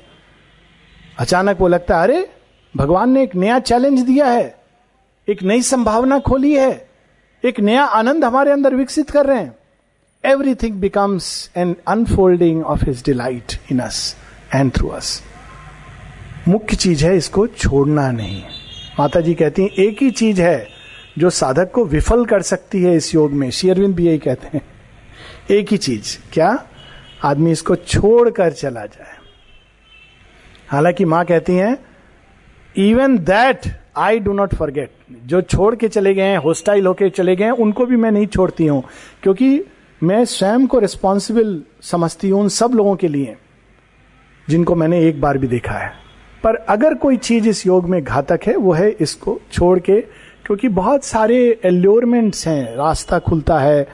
अचानक वो लगता है, अरे, भगवान ने एक नया चैलेंज दिया है, एक नई संभावना खोली है, एक नया आनंद हमारे अंदर विकसित कर रहे हैं। Everything becomes an unfolding of his delight in us and through us मुख्य चीज़ है इसको छोड़ना नहीं। माता जी कहती हैं, एक ही चीज़ है जो साधक को विफल कर सकती है इस योग में। शेयरविंद भी यही कहते हैं। एक ही चीज़। क्या? आदमी इसको छोड़कर चला जाए। हालाँकि माँ कहती हैं even that I do not forget जो छोड़ के चले गए हैं होस्टाइल होके चले गए हैं, उनको भी मैं नहीं छोड़ती हूँ, क्योंकि मैं स्वयं को रिस्पॉन्सिबल समझती हूँ उन सब लोगों के लिए, जिनको मैंने एक बार भी देखा है। पर अगर कोई चीज़ इस योग में घातक है, वो है इसको छोड़ के, क्योंकि बहुत सारे एल्योरमेंट्स हैं, रास्ता खुलता है।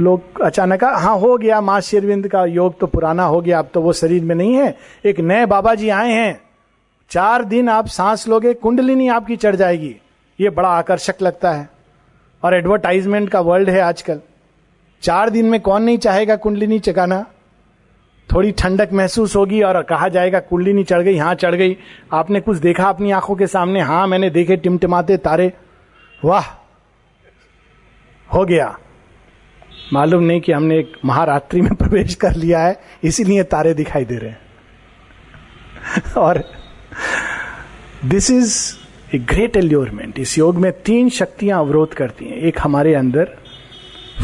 लोग अचानक हाँ हो गया, माँ शेरविंद का योग तो पुराना हो गया, अब तो वो शरीर में नहीं है। एक नए बाबा जी आए हैं। चार दिन आप सांस लोगे, कुंडलिनी आपकी चढ़ जाएगी। ये बड़ा आकर्षक लगता है। और एडवर्टाइजमेंट का वर्ल्ड है आजकल। चार दिन में कौन नहीं चाहेगा कुंडलिनी चकाना? थोड़ी ठंडक महसूस होगी और कहा जाएगा कुंडलिनी चढ़ गई हाँ चढ़ गई। आपने कुछ देखा अपनी आँखों के सामने? हाँ मैंने देखे टिमटिमाते तारे। वाह! हो गया। मालूम नहीं कि हमने एक महारात्रि में प्रवेश कर लिया है, इसीलिए तारे दिखाई दे रहे हैं। और this is a great allurement इस योग में तीन शक्तियाँ अवरोध करती हैं। एक हमारे अंदर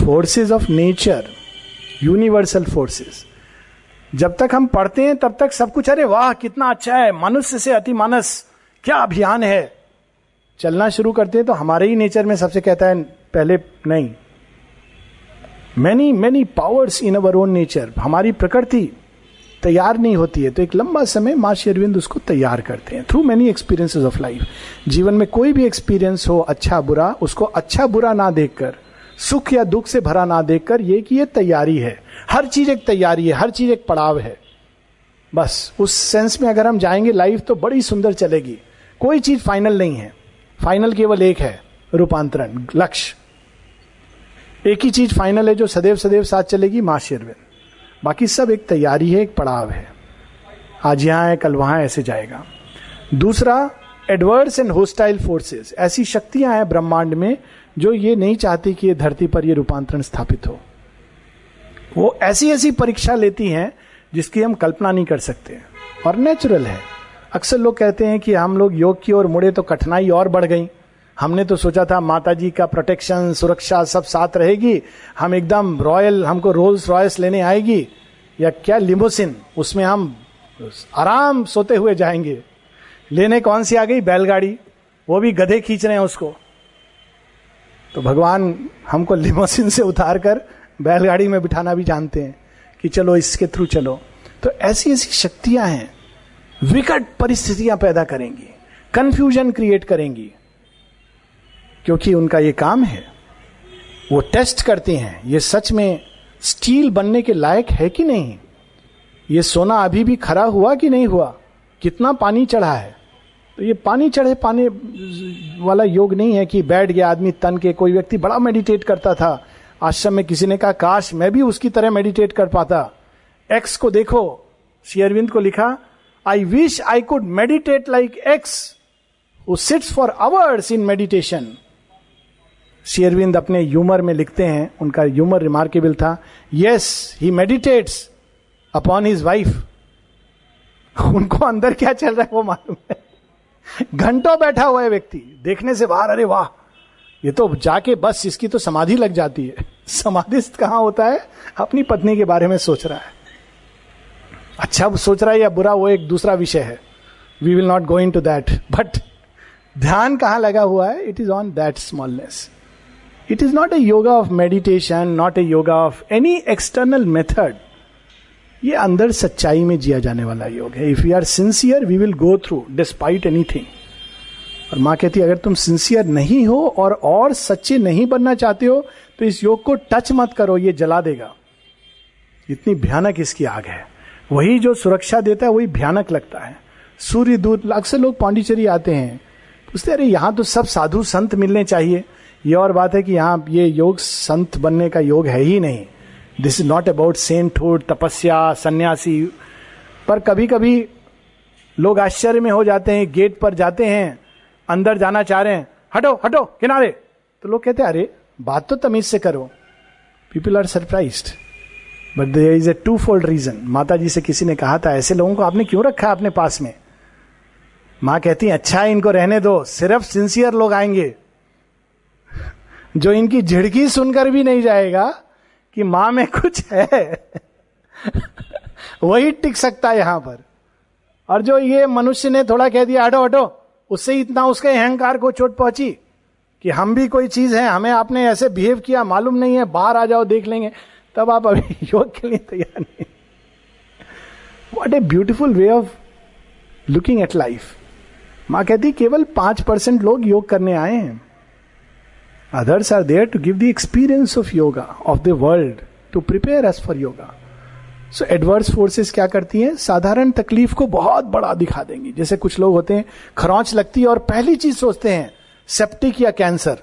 forces of nature universal forces जब तक हम पढ़ते हैं, तब तक सब कुछ, अरे वाह, कितना अच्छा है, मनुष्य से अति मानस, क्या अभियान है। चलना शुरू करते हैं तो हमारे ही नेचर में सबसे कहता है, पहले नहीं। Many many powers in our own nature हमारी प्रकृति तैयार नहीं होती है तो एक लंबा समय माँ शेरविंद उसको तैयार करते हैं through many experiences of life जीवन में कोई भी एक्सपीरियंस हो अच्छा बुरा, उसको अच्छा बुरा ना देखकर, सुख या दुख से भरा ना देखकर, ये कि ये तैयारी है। हर चीज़ एक तैयारी है, हर चीज़ एक पड़ाव है। बस, उस सेंस में अगर हम जाएँगे, लाइफ तो बड़ी सुंदर चलेगी। कोई चीज़ फाइनल नहीं है। फाइनल केवल एक है, रूपांतरण, लक्ष्य। एक ही चीज़ फाइनल है जो सदैव सदैव साथ चलेगी, माँ शेरविन। बाकी सब एक तैयारी है, एक पड़ाव है। आज यहाँ है, कल वहाँ ऐसे जाएगा। दूसरा एडवर्स एंड होस्टाइल फोर्सेस ऐसी शक्तियाँ हैं ब्रह्मांड में, जो ये नहीं चाहती कि ये धरती पर ये रूपांतरण स्थापित हो। वो ऐसी ऐसी परीक्षा लेती हैं जिसकी हम कल्पना नहीं कर सकते और नेचुरल है। अक्सर लोग कहते हैं कि हम लोग योग की ओर मुड़े तो कठिनाई और बढ़ गई। हमने तो सोचा था माता जी का प्रोटेक्शन सुरक्षा सब साथ रहेगी। हम एकदम रॉयल हमको रोल्स रॉयस लेने आएगी। या क्या लिमोसिन उसमें हम आराम सोते हुए जाएँगे। लेने कौन सी आ गई? बैलगाड़ी। वो भी गधे खींच रहे हैं उसको। तो भगवान हमको लिमोसिन से उतार कर बैलगाड़ी में बिठाना भी जानते हैं कि चलो इसके थ्रू चलो। तो ऐसी ऐसी शक्तियाँ हैं, विकट परिस्थितियाँ पैदा करेंगी कंफ्यूजन क्रिएट करेंगी, क्योंकि उनका ये काम है। वो टेस्ट करते हैं, ये सच में स्टील बनने के लायक है कि नहीं? ये सोना अभी भी खरा हुआ कि नहीं हुआ? कितना पानी चढ़ा है? तो ये पानी चढ़े पाने वाला योग नहीं है कि बैठ गया आदमी तन के, कोई व्यक्ति बड़ा मेडिटेट करता था आश्रम में किसी ने कहा, काश मैं भी उसकी तरह मेडिटेट कर पाता। एक्स को देखो शेयरविंद को लिखा I wish I could meditate like X who sits for hours in meditation शेयरविंद अपने ह्यूमर में लिखते हैं, उनका ह्यूमर रिमार्केबल था। Yes he meditates upon his wife उनको अंदर क्या चल रहा है वो मालूम है। घंटों बैठा हुआ है व्यक्ति, देखने से बाहर, अरे वाह! ये तो जाके बस इसकी तो समाधि लग जाती है। समाधिस्थ कहाँ होता है? अपनी पत्नी के बारे में सोच रहा है। अच्छा सोच रहा है या बुरा, वो एक दूसरा विषय है। We will not go into that but ध्यान कहाँ लगा हुआ है? It is on that smallness it is not a yoga of meditation not a yoga of any external method ये अंदर सच्चाई में जिया जाने वाला योग है। If you are sincere we will go through despite anything और माँ कहती अगर तुम सिंसियर नहीं हो और और सच्चे नहीं बनना चाहते हो तो इस योग को टच मत करो, ये जला देगा। इतनी भयानक इसकी आग है। वही जो सुरक्षा देता है, वही भयानक लगता है। सूर्य दूत अक्सर लोग पांडिचेरी आते हैं। पूछते अरे, यहाँ तो सब साधु संत मिलने चाहिए। ये और बात है कि यहाँ ये योग, संत बनने का योग है ही नहीं। This is not about sainthood तपस्या सन्यासी पर कभी कभी लोग आश्चर्य में हो जाते हैं गेट पर जाते हैं। अंदर जाना चाह रहे हैं। हटो हटो, किनारे। तो लोग कहते हैं, अरे, बात तो तमीज से करो। People are surprise but there is a twofold reason माता जी से किसी ने कहा था, ऐसे लोगों को आपने क्यों रखा है अपने पास में? माँ कहती है अच्छा है, इनको रहने दो। सिर्फ़ सिंसियर लोग आएँगे। जो इनकी झिड़की सुनकर भी नहीं जाएगा कि माँ में कुछ है, वही टिक सकता है यहाँ पर। और जो ये मनुष्य ने थोड़ा कह दिया, हटो हटो उससे इतना उसके अहंकार को चोट पहुँची कि हम भी कोई चीज़ है, हमें आपने ऐसे बिहेव किया, मालूम नहीं है, बाहर आ जाओ, देख लेंगे। तब आप अभी [LAUGHS] योग के लिए तैयार नहीं what a beautiful way of looking at life माँ कहती, केवल पाँच परसेंट लोग योग करने आए हैं। Others are there to give the experience of yoga of the world to prepare us for yoga so adverse forces क्या करती हैं? साधारण तकलीफ़ को बहुत बड़ा दिखा देंगी। जैसे कुछ लोग होते हैं, खरौच लगती है और पहली चीज़ सोचते हैं सेप्टिक या कैंसर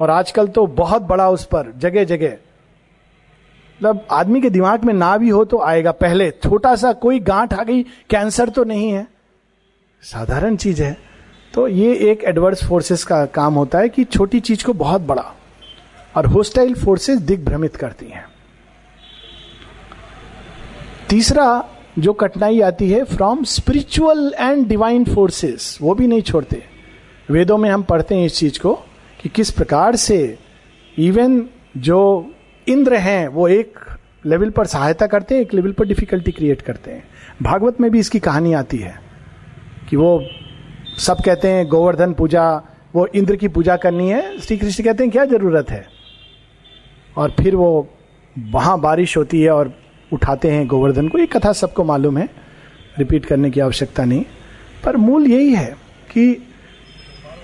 और आजकल तो बहुत बड़ा उस पर जगह जगह मतलब आदमी के दिमाग में ना भी हो तो आएगा पहले। छोटा सा कोई गांठ आ गई कैंसर तो नहीं है। साधारण चीज़ है। तो ये एक एडवर्स फोर्सेस का काम होता है कि छोटी चीज़ को बहुत बड़ा और होस्टाइल फोर्सेस दिग्भ्रमित करती हैं। तीसरा जो कठिनाई आती है from spiritual and divine forces वो भी नहीं छोड़ते। वेदों में हम पढ़ते हैं इस चीज़ को कि किस प्रकार से इवन जो इंद्र हैं, वो एक लेवल पर सहायता करते हैं, एक लेवल पर डिफिकल्टी क्रिएट करते हैं। भागवत में भी इसकी कहानी आती है कि वो सब कहते हैं, गोवर्धन पूजा, वो इंद्र की पूजा करनी है श्री कृष्ण कहते हैं, क्या ज़रूरत है? और फिर वो वहाँ बारिश होती है और उठाते हैं गोवर्धन को, ये कथा सबको मालूम है, रिपीट करने की आवश्यकता नहीं। पर मूल यही है कि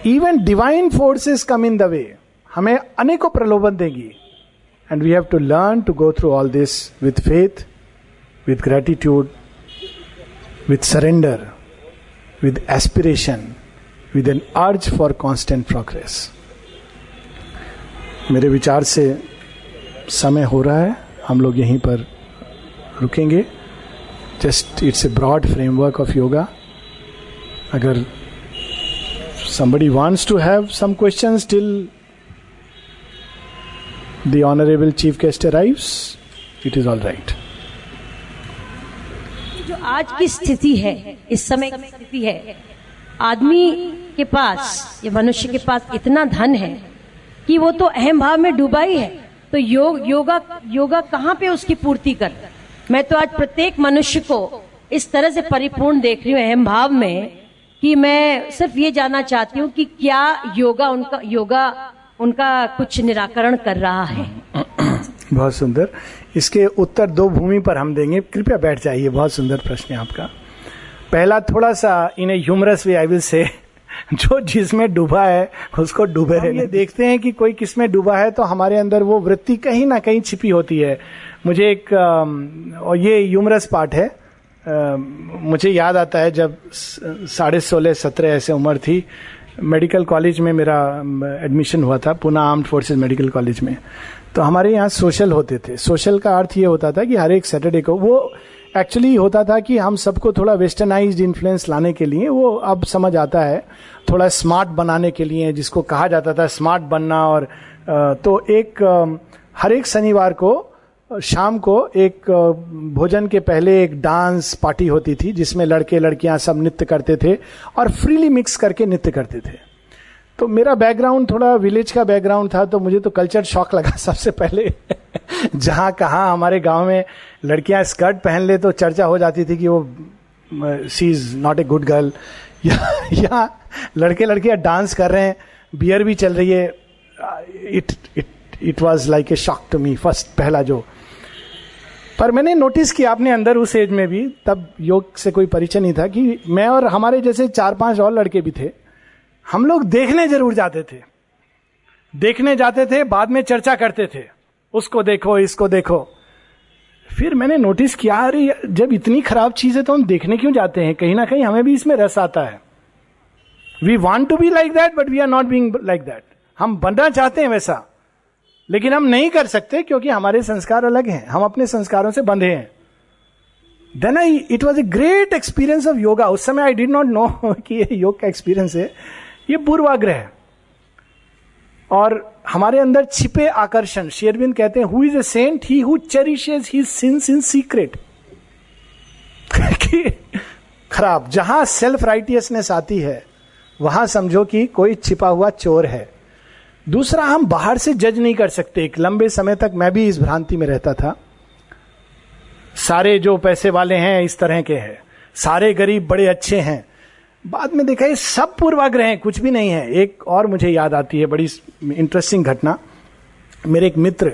even divine forces come in the way हमें अनेकों प्रलोभन देगी। And we have to learn to go through all this with faith with gratitude with surrender with aspiration with an urge for constant progress मेरे विचार से समय हो रहा है, हम लोग यहीं पर रुकेंगे। Just it's a broad framework of yoga अगर somebody wants to have some questions till the honorable chief guest arrives, it is all right. जो आज की स्थिति है इस समय की स्थिति है आदमी के पास या मनुष्य के पास इतना धन है कि वो तो अहम भाव में डूबा ही है। तो योग योगा योगा कहाँ पे उसकी पूर्ति कर? मैं तो आज प्रत्येक मनुष्य को इस तरह से परिपूर्ण देख रही हूँ अहम भाव में कि मैं सिर्फ़ ये जानना चाहती हूँ कि क्या योगा उनका योगा उनका कुछ निराकरण कर रहा है। बहुत सुंदर। इसके उत्तर दो भूमि पर हम देंगे। कृपया बैठ जाइए बहुत सुंदर प्रश्न है आपका। पहला थोड़ा सा इन humorous way I will say जो जिसमें डूबा है उसको डूबे रहने देखते हैं कि कोई किसमें डूबा है तो हमारे अंदर वो वृत्ति कहीं ना कहीं छिपी होती है। मुझे एक और ये यूमरस पार्ट है। मुझे याद आता है जब साढ़े सोलह, सत्रह ऐसे उम्र थी, मेडिकल कॉलेज में मेरा एडमिशन हुआ था Pune armed forces medical college में। तो हमारे यहाँ सोशल होते थे। सोशल का अर्थ ये होता था कि हर एक सैटरडे को वो एक्चुअली होता था कि हम सबको थोड़ा वेस्टर्नाइज इन्फ्लुएंस लाने के लिए वो अब समझ आता है। थोड़ा स्मार्ट बनाने के लिए, जिसको कहा जाता था स्मार्ट बनना और तो एक हर एक शनिवार को शाम को एक भोजन के पहले एक डांस पार्टी होती थी जिसमें लड़के लड़कियाँ सब नृत्य करते थे और फ्रीली मिक्स करके नृत्य करते थे। तो मेरा बैकग्राउंड थोड़ा विलेज का बैकग्राउंड था तो मुझे तो कल्चर शॉक लगा [LAUGHS] सबसे पहले। जहाँ कहा हमारे गाँव में लड़कियाँ स्कर्ट पहन ले तो चर्चा हो जाती थी कि वो she is not a good girl. [LAUGHS] या, या लड़के लड़कियाँ डांस कर रहे हैं बियर भी चल रही है। It it it was like a shock to me first पहला जो पर मैंने नोटिस किया आपने अंदर उस एज में भी, तब योग से कोई परिचय नहीं था कि मैं और हमारे जैसे चार पाँच और लड़के भी थे, हम लोग देखने ज़रूर जाते थे। देखने जाते थे, बाद में चर्चा करते थे, उसको देखो, इसको देखो। फिर मैंने नोटिस किया, अरे, जब इतनी खराब चीज़ है तो हम देखने क्यों जाते हैं? कहीं ना कहीं हमें भी इसमें रस आता है। We want to be like that but we are not being like that हम बनना चाहते हैं वैसा। लेकिन हम नहीं कर सकते क्योंकि हमारे संस्कार अलग हैं। हम अपने संस्कारों से बंधे हैं। Then I it was a great experience of yoga उस समय आई डिड नॉट नो कि ये योग का एक्सपीरियंस है। ये पूर्वाग्रह है। और हमारे अंदर छिपे आकर्षण, शेरविंद कहते हैं who is a saint he who cherishes his sins in secret खराब, जहाँ सेल्फ राइटियसनेस आती है, वहाँ समझो कि कोई छिपा हुआ चोर है। दूसरा हम बाहर से जज नहीं कर सकते। एक लंबे समय तक मैं भी इस भ्रांति में रहता था। सारे जो पैसे वाले हैं इस तरह के हैं। सारे गरीब बड़े अच्छे हैं। बाद में देखा ये सब पूर्वाग्रह हैं कुछ भी नहीं है। एक और मुझे याद आती है बड़ी इंटरेस्टिंग घटना। मेरे एक मित्र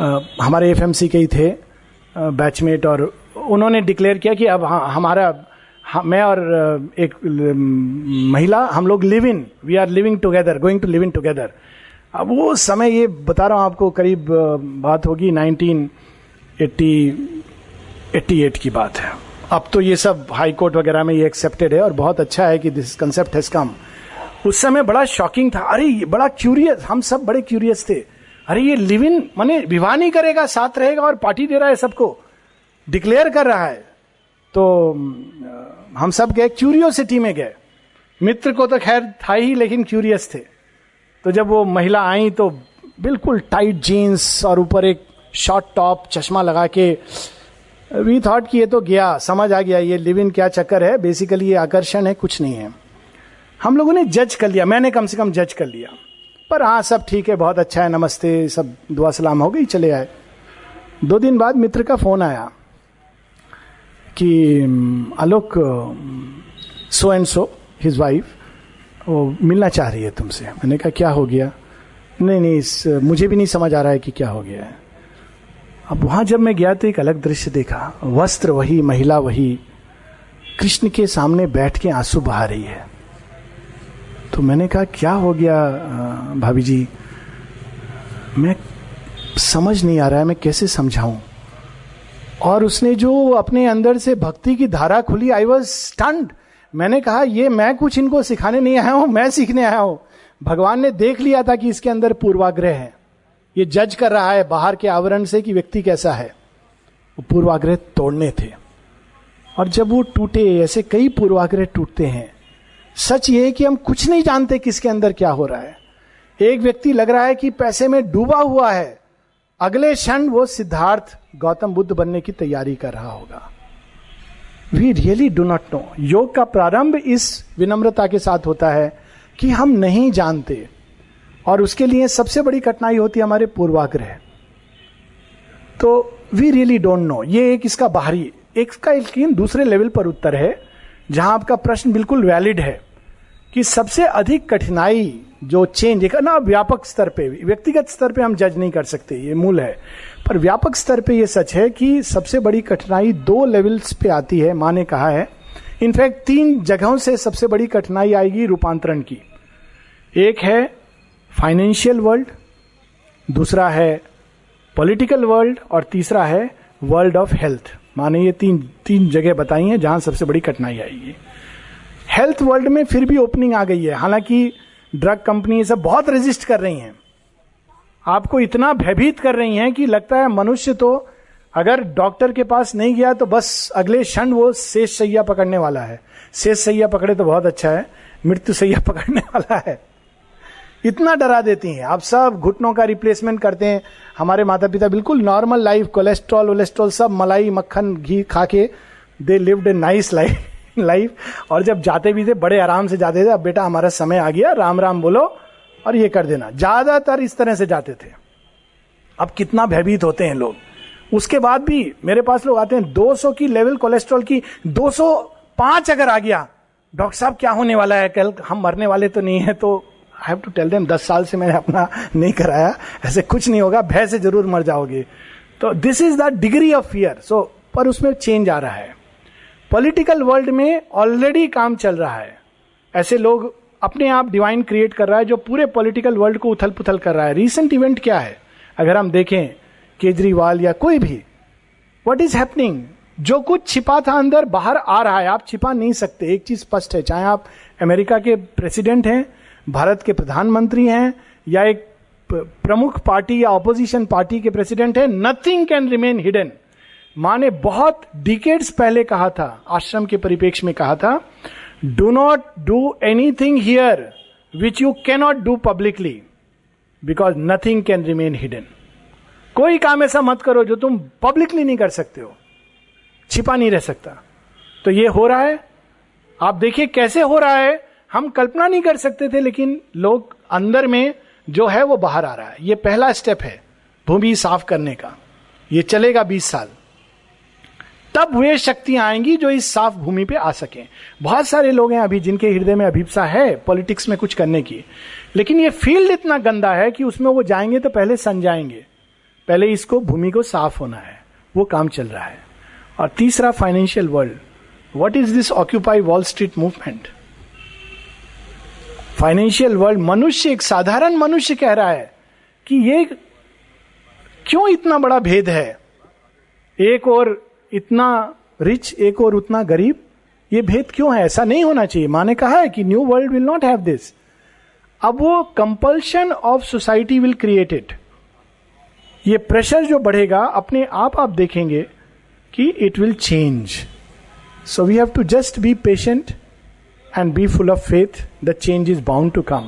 आ, हमारे एफएमसी के ही थे बैचमेट और उन्होंने डिक्लेयर किया कि अब हमारा मैं और एक महिला, हम लोग live in we are living together going to live in together अब वो समय ये बता रहा हूँ आपको, करीब बात होगी 1988 की बात है। अब तो ये सब हाई कोर्ट वगैरह में ये एक्सेप्टेड है और बहुत अच्छा है कि दिस कंसेप्ट हैज़ कम उस समय बड़ा शॉकिंग था। अरे बड़ा क्यूरियस हम सब बड़े क्यूरियस थे। अरे, ये लिव इन माने विवाह नहीं करेगा, साथ रहेगा और पार्टी दे रहा है सबको। डिक्लेयर कर रहा है। तो हम सब गए क्यूरियोसिटी में गए। मित्र को तो खैर था ही, लेकिन क्यूरियस थे। तो जब वो महिला आई तो बिल्कुल टाइट जीन्स और ऊपर एक शॉर्ट टॉप चश्मा लगा के वी थॉट कि ये तो गया, समझ आ गया, ये लिव इन क्या चक्कर है? बेसिकली ये आकर्षण है, कुछ नहीं है। हम लोगों ने जज कर लिया, मैंने कम से कम जज कर लिया। पर हाँ सब ठीक है, बहुत अच्छा है, नमस्ते, सब दुआ सलाम हो गई, चले आए। दो दिन बाद मित्र का फ़ोन आया। कि Alok so and so his wife वो मिलना चाह रही है तुमसे। मैंने कहा, क्या हो गया? नहीं नहीं, इस, मुझे भी नहीं समझ आ रहा है कि क्या हो गया है। अब वहाँ जब मैं गया तो एक अलग दृश्य देखा। वस्त्र वही, महिला वही। कृष्ण के सामने बैठ के आँसू बहा रही है। तो मैंने कहा, क्या हो गया भाभी जी? मैं, समझ नहीं आ रहा है, मैं कैसे समझाऊं? और उसने जो अपने अंदर से भक्ति की धारा खुली आई वॉज़ स्टंड मैंने कहा, ये मैं कुछ इनको सिखाने नहीं आया हूँ, मैं सीखने आया हूँ। भगवान ने देख लिया था कि इसके अंदर पूर्वाग्रह है। ये जज कर रहा है बाहर के आवरण से कि व्यक्ति कैसा है। वो पूर्वाग्रह तोड़ने थे। और जब वो टूटे, ऐसे कई पूर्वाग्रह टूटते हैं। सच ये है कि हम कुछ नहीं जानते किसके अंदर क्या हो रहा है। एक व्यक्ति लग रहा है कि पैसे में डूबा हुआ है। अगले क्षण वो सिद्धार्थ गौतम बुद्ध बनने की तैयारी कर रहा होगा। We really do not know योग का प्रारंभ इस विनम्रता के साथ होता है कि हम नहीं जानते और उसके लिए सबसे बड़ी कठिनाई होती है हमारे पूर्वाग्रह। तो वी रियली डोंट नो ये एक इसका बाहरी, एक का लेकिन दूसरे लेवल पर उत्तर है, जहाँ आपका प्रश्न बिल्कुल वैलिड है कि सबसे अधिक कठिनाई जो चेंज एक ना व्यापक स्तर पे, व्यक्तिगत स्तर पे हम जज नहीं कर सकते, ये मूल है। पर व्यापक स्तर पे ये सच है कि सबसे बड़ी कठिनाई दो लेवल्स पे आती है, माँ ने कहा है। इनफैक्ट तीन जगहों से सबसे बड़ी कठिनाई आएगी रूपांतरण की। एक है फाइनेंशियल वर्ल्ड दूसरा है पॉलिटिकल वर्ल्ड और तीसरा है वर्ल्ड ऑफ़ हेल्थ माने ये तीन तीन जगह बताई हैं जहाँ सबसे बड़ी कठिनाई आएगी। हेल्थ वर्ल्ड में फिर भी ओपनिंग आ गई है। हालाँकि ड्रग कंपनी सब बहुत रेजिस्ट कर रही हैं। आपको इतना भयभीत कर रही हैं कि लगता है मनुष्य तो अगर डॉक्टर के पास नहीं गया तो बस अगले क्षण वो शेष सैया पकड़ने वाला है। शेष सैया पकड़े तो बहुत अच्छा है, मृत्यु सैया [LAUGHS] पकड़ने वाला है। इतना डरा देती हैं। आप सब घुटनों का रिप्लेसमेंट करते हैं। हमारे माता पिता बिल्कुल नॉर्मल लाइफ कोलेस्ट्रॉल वोलेस्ट्रॉल सब मलाई, मक्खन, घी खा के they lived a nice life life. और जब जाते भी थे, बड़े आराम से जाते थे, अब बेटा हमारा समय आ गया, राम राम बोलो और ये कर देना। ज़्यादातर इस तरह से जाते थे। अब कितना भयभीत होते हैं लोग। उसके बाद भी मेरे पास लोग आते हैं 200 की लेवल कोलेस्ट्रॉल की 205 अगर आ गया, डॉक्टर साहब क्या होने वाला है? कल हम मरने वाले तो नहीं है तो I have to tell them दस साल से मैंने अपना नहीं कराया, ऐसे कुछ नहीं होगा, भय से ज़रूर मर जाओगे। तो this is the degree of fear so पर उसमें चेंज आ रहा है। पॉलिटिकल वर्ल्ड में ऑलरेडी काम चल रहा है। ऐसे लोग अपने आप डिवाइन क्रिएट कर रहा है, जो पूरे पॉलिटिकल वर्ल्ड को उथल पुथल कर रहा है। रिसेंट इवेंट क्या है? अगर हम देखें केजरीवाल या कोई भी वट इज़ हैपनिंग जो कुछ छिपा था अंदर, बाहर आ रहा है। आप छिपा नहीं सकते। एक चीज़ स्पष्ट है, चाहे आप अमेरिका के प्रेसिडेंट हैं, भारत के प्रधानमंत्री हैं, या एक प्रमुख पार्टी या ऑपोजिशन पार्टी के प्रेसिडेंट है नथिंग कैन रिमेन हिडन माँ ने बहुत डिकेड्स पहले कहा था, आश्रम के परिप्रेक्ष्य में कहा था do not do anything here which you cannot do publicly because nothing can remain hidden कोई काम ऐसा मत करो जो तुम पब्लिकली नहीं कर सकते हो, छिपा नहीं रह सकता। तो ये हो रहा है। आप देखिए कैसे हो रहा है। हम कल्पना नहीं कर सकते थे, लेकिन लोग अंदर में जो है वो बाहर आ रहा है। ये पहला स्टेप है, भूमि साफ़ करने का। ये चलेगा बीस साल। तब वे शक्तियाँ आएँगी जो इस साफ़ भूमि पे आ सके। बहुत सारे लोग हैं अभी जिनके हृदय में अभिप्सा है पॉलिटिक्स में कुछ करने की। लेकिन ये फ़ील्ड इतना गंदा है कि उसमें वो जाएँगे तो पहले सन जाएँगे पहले इसको, भूमि को साफ़ होना है। वो काम चल रहा है। और तीसरा financial world what is this Occupy Wall Street movement financial world मनुष्य, एक साधारण मनुष्य कह रहा है कि ये क्यों इतना बड़ा भेद है? एक और इतना रिच एक और उतना गरीब? ये भेद क्यों है? ऐसा नहीं होना चाहिए। माने कहा है कि new world will not have this अब वो compulsion of society will create it ये प्रेशर जो बढ़ेगा, अपने आप आप देखेंगे कि it will change so we have to just be patient and be full of faith the change is bound to come.